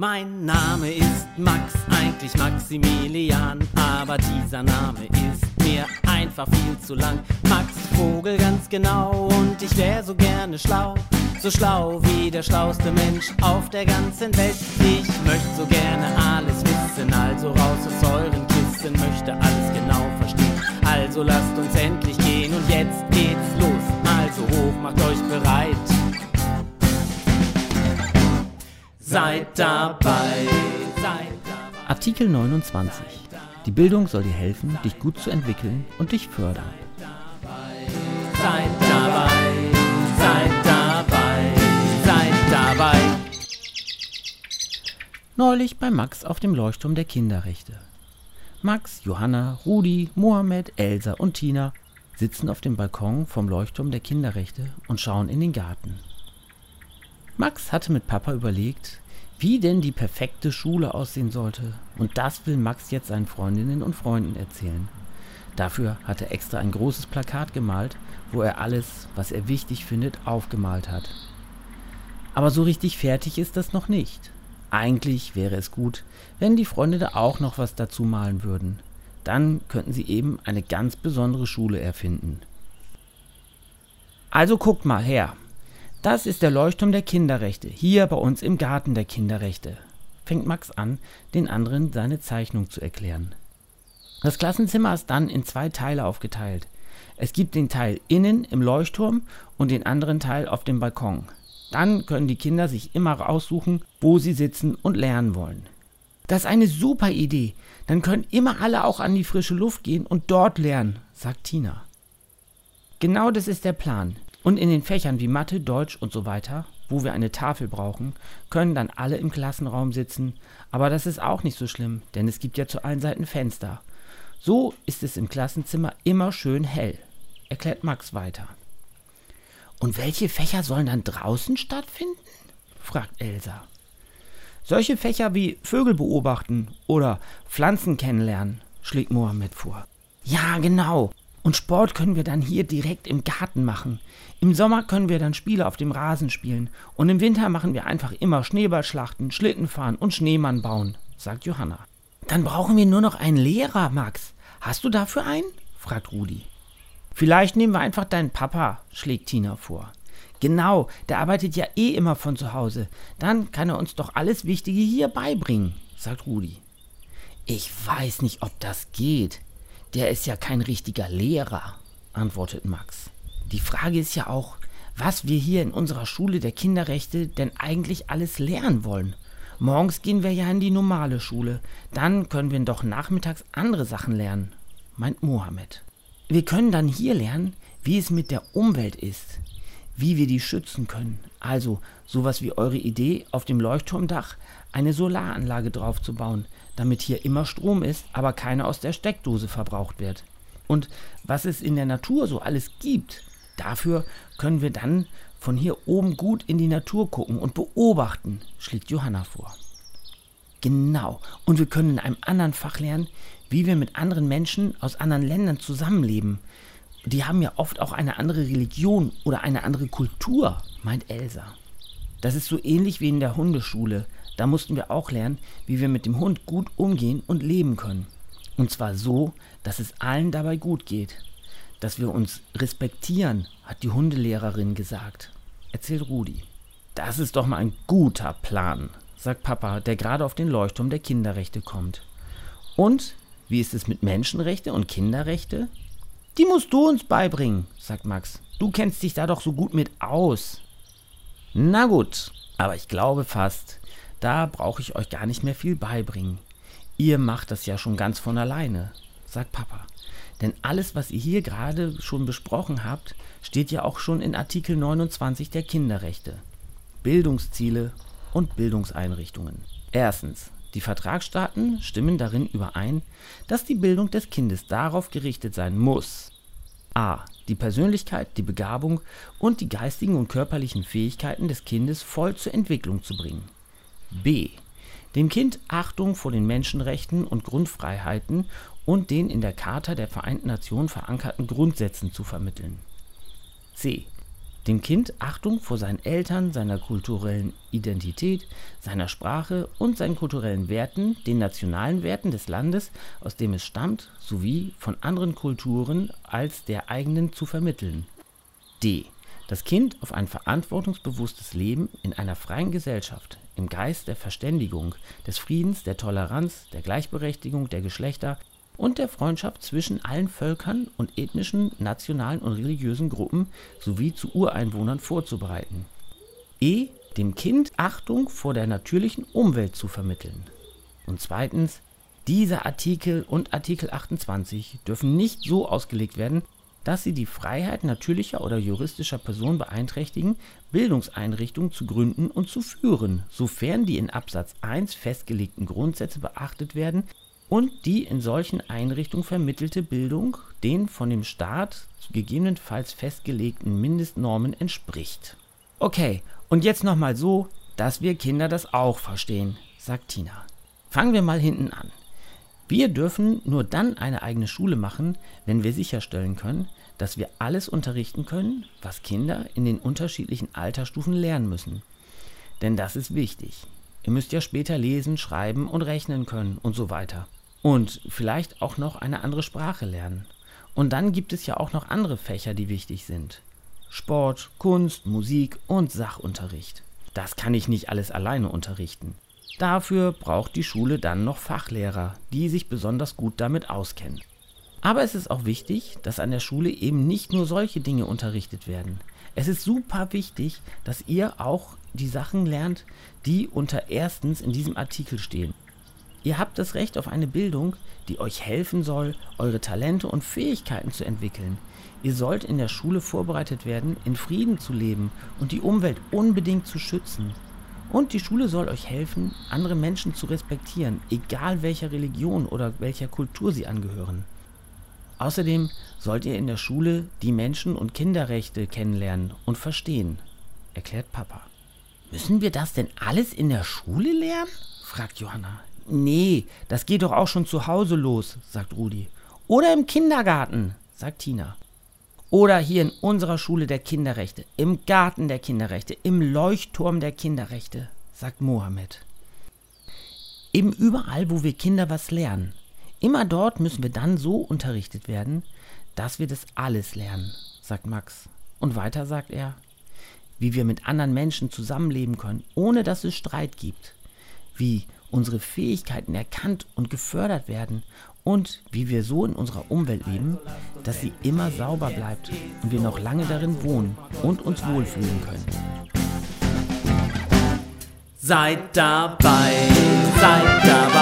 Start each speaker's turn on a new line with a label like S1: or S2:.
S1: Mein Name ist Max, eigentlich Maximilian, aber dieser Name ist mir einfach viel zu lang. Max Vogel ganz genau und ich wär so gerne schlau, so schlau wie der schlauste Mensch auf der ganzen Welt. Ich möchte so gerne alles wissen, also raus aus euren Kissen, möchte alles genau verstehen. Also lasst uns endlich gehen und jetzt geht's los. Also hoch, macht euch bereit. Seid dabei, seid dabei.
S2: Artikel 29. Die Bildung soll dir helfen, dich gut zu entwickeln und dich fördern.
S1: Seid dabei, seid dabei, seid dabei.
S2: Neulich bei Max auf dem Leuchtturm der Kinderrechte. Max, Johanna, Rudi, Mohammed, Elsa und Tina sitzen auf dem Balkon vom Leuchtturm der Kinderrechte und schauen in den Garten. Max hatte mit Papa überlegt, wie denn die perfekte Schule aussehen sollte. Und das will Max jetzt seinen Freundinnen und Freunden erzählen. Dafür hat er extra ein großes Plakat gemalt, wo er alles, was er wichtig findet, aufgemalt hat. Aber so richtig fertig ist das noch nicht. Eigentlich wäre es gut, wenn die Freunde da auch noch was dazu malen würden. Dann könnten sie eben eine ganz besondere Schule erfinden. Also guckt mal her, das ist der Leuchtturm der Kinderrechte, hier bei uns im Garten der Kinderrechte. Fängt Max an, den anderen seine Zeichnung zu erklären. Das Klassenzimmer ist dann in zwei Teile aufgeteilt. Es gibt den Teil innen im Leuchtturm und den anderen Teil auf dem Balkon. Dann können die Kinder sich immer aussuchen, wo sie sitzen und lernen wollen. Das ist eine super Idee. Dann können immer alle auch an die frische Luft gehen und dort lernen, sagt Tina. Genau das ist der Plan. Und in den Fächern wie Mathe, Deutsch und so weiter, wo wir eine Tafel brauchen, können dann alle im Klassenraum sitzen. Aber das ist auch nicht so schlimm, denn es gibt ja zu allen Seiten Fenster. So ist es im Klassenzimmer immer schön hell, erklärt Max weiter. Und welche Fächer sollen dann draußen stattfinden? fragt Elsa. Solche Fächer wie Vögel beobachten oder Pflanzen kennenlernen, schlägt Mohammed vor. Ja, genau. Und Sport können wir dann hier direkt im Garten machen. Im Sommer können wir dann Spiele auf dem Rasen spielen. Und im Winter machen wir einfach immer Schneeballschlachten, Schlitten fahren und Schneemann bauen, sagt Johanna. Dann brauchen wir nur noch einen Lehrer, Max. Hast du dafür einen? fragt Rudi. Vielleicht nehmen wir einfach deinen Papa, schlägt Tina vor. Genau, der arbeitet ja eh immer von zu Hause. Dann kann er uns doch alles Wichtige hier beibringen, sagt Rudi. Ich weiß nicht, ob das geht. Der ist ja kein richtiger Lehrer, antwortet Max. Die Frage ist ja auch, was wir hier in unserer Schule der Kinderrechte denn eigentlich alles lernen wollen. Morgens gehen wir ja in die normale Schule, dann können wir doch nachmittags andere Sachen lernen, meint Mohammed. Wir können dann hier lernen, wie es mit der Umwelt ist, wie wir die schützen können. Also sowas wie eure Idee, auf dem Leuchtturmdach eine Solaranlage draufzubauen, damit hier immer Strom ist, aber keine aus der Steckdose verbraucht wird. Und was es in der Natur so alles gibt, dafür können wir dann von hier oben gut in die Natur gucken und beobachten, schlägt Johanna vor. Genau, und wir können in einem anderen Fach lernen, wie wir mit anderen Menschen aus anderen Ländern zusammenleben. Die haben ja oft auch eine andere Religion oder eine andere Kultur, meint Elsa. Das ist so ähnlich wie in der Hundeschule. Da mussten wir auch lernen, wie wir mit dem Hund gut umgehen und leben können. Und zwar so, dass es allen dabei gut geht. Dass wir uns respektieren, hat die Hundelehrerin gesagt. Erzählt Rudi. Das ist doch mal ein guter Plan, sagt Papa, der gerade auf den Leuchtturm der Kinderrechte kommt. Und wie ist es mit Menschenrechte und Kinderrechte? Die musst du uns beibringen, sagt Max. Du kennst dich da doch so gut mit aus. Na gut, aber ich glaube fast, da brauche ich euch gar nicht mehr viel beibringen. Ihr macht das ja schon ganz von alleine, sagt Papa. Denn alles, was ihr hier gerade schon besprochen habt, steht ja auch schon in Artikel 29 der Kinderrechte. Bildungsziele und Bildungseinrichtungen. Erstens. Die Vertragsstaaten stimmen darin überein, dass die Bildung des Kindes darauf gerichtet sein muss, a die Persönlichkeit, die Begabung und die geistigen und körperlichen Fähigkeiten des Kindes voll zur Entwicklung zu bringen. b. Dem Kind Achtung vor den Menschenrechten und Grundfreiheiten und den in der Charta der Vereinten Nationen verankerten Grundsätzen zu vermitteln. c. dem Kind Achtung vor seinen Eltern, seiner kulturellen Identität, seiner Sprache und seinen kulturellen Werten, den nationalen Werten des Landes, aus dem es stammt, sowie von anderen Kulturen als der eigenen zu vermitteln. D. Das Kind auf ein verantwortungsbewusstes Leben in einer freien Gesellschaft, im Geist der Verständigung, des Friedens, der Toleranz, der Gleichberechtigung der Geschlechter und der Freundschaft zwischen allen Völkern und ethnischen, nationalen und religiösen Gruppen sowie zu Ureinwohnern vorzubereiten. E. Dem Kind Achtung vor der natürlichen Umwelt zu vermitteln. Und zweitens, dieser Artikel und Artikel 28 dürfen nicht so ausgelegt werden, dass sie die Freiheit natürlicher oder juristischer Personen beeinträchtigen, Bildungseinrichtungen zu gründen und zu führen, sofern die in Absatz 1 festgelegten Grundsätze beachtet werden, und die in solchen Einrichtungen vermittelte Bildung den von dem Staat gegebenenfalls festgelegten Mindestnormen entspricht. Okay, und jetzt nochmal so, dass wir Kinder das auch verstehen, sagt Tina. Fangen wir mal hinten an. Wir dürfen nur dann eine eigene Schule machen, wenn wir sicherstellen können, dass wir alles unterrichten können, was Kinder in den unterschiedlichen Altersstufen lernen müssen. Denn das ist wichtig. Ihr müsst ja später lesen, schreiben und rechnen können und so weiter. Und vielleicht auch noch eine andere Sprache lernen. Und dann gibt es ja auch noch andere Fächer, die wichtig sind. Sport, Kunst, Musik und Sachunterricht. Das kann ich nicht alles alleine unterrichten. Dafür braucht die Schule dann noch Fachlehrer, die sich besonders gut damit auskennen. Aber es ist auch wichtig, dass an der Schule eben nicht nur solche Dinge unterrichtet werden. Es ist super wichtig, dass ihr auch die Sachen lernt, die unter erstens in diesem Artikel stehen. Ihr habt das Recht auf eine Bildung, die euch helfen soll, eure Talente und Fähigkeiten zu entwickeln. Ihr sollt in der Schule vorbereitet werden, in Frieden zu leben und die Umwelt unbedingt zu schützen. Und die Schule soll euch helfen, andere Menschen zu respektieren, egal welcher Religion oder welcher Kultur sie angehören. Außerdem sollt ihr in der Schule die Menschen- und Kinderrechte kennenlernen und verstehen, erklärt Papa. Müssen wir das denn alles in der Schule lernen? fragt Johanna. Nee, das geht doch auch schon zu Hause los, sagt Rudi. Oder im Kindergarten, sagt Tina. Oder hier in unserer Schule der Kinderrechte, im Garten der Kinderrechte, im Leuchtturm der Kinderrechte, sagt Mohammed. Eben überall, wo wir Kinder was lernen. Immer dort müssen wir dann so unterrichtet werden, dass wir das alles lernen, sagt Max. Und weiter sagt er, wie wir mit anderen Menschen zusammenleben können, ohne dass es Streit gibt. Wie unsere Fähigkeiten erkannt und gefördert werden und wie wir so in unserer Umwelt leben, dass sie immer sauber bleibt und wir noch lange darin wohnen und uns wohlfühlen können.
S1: Seid dabei, seid dabei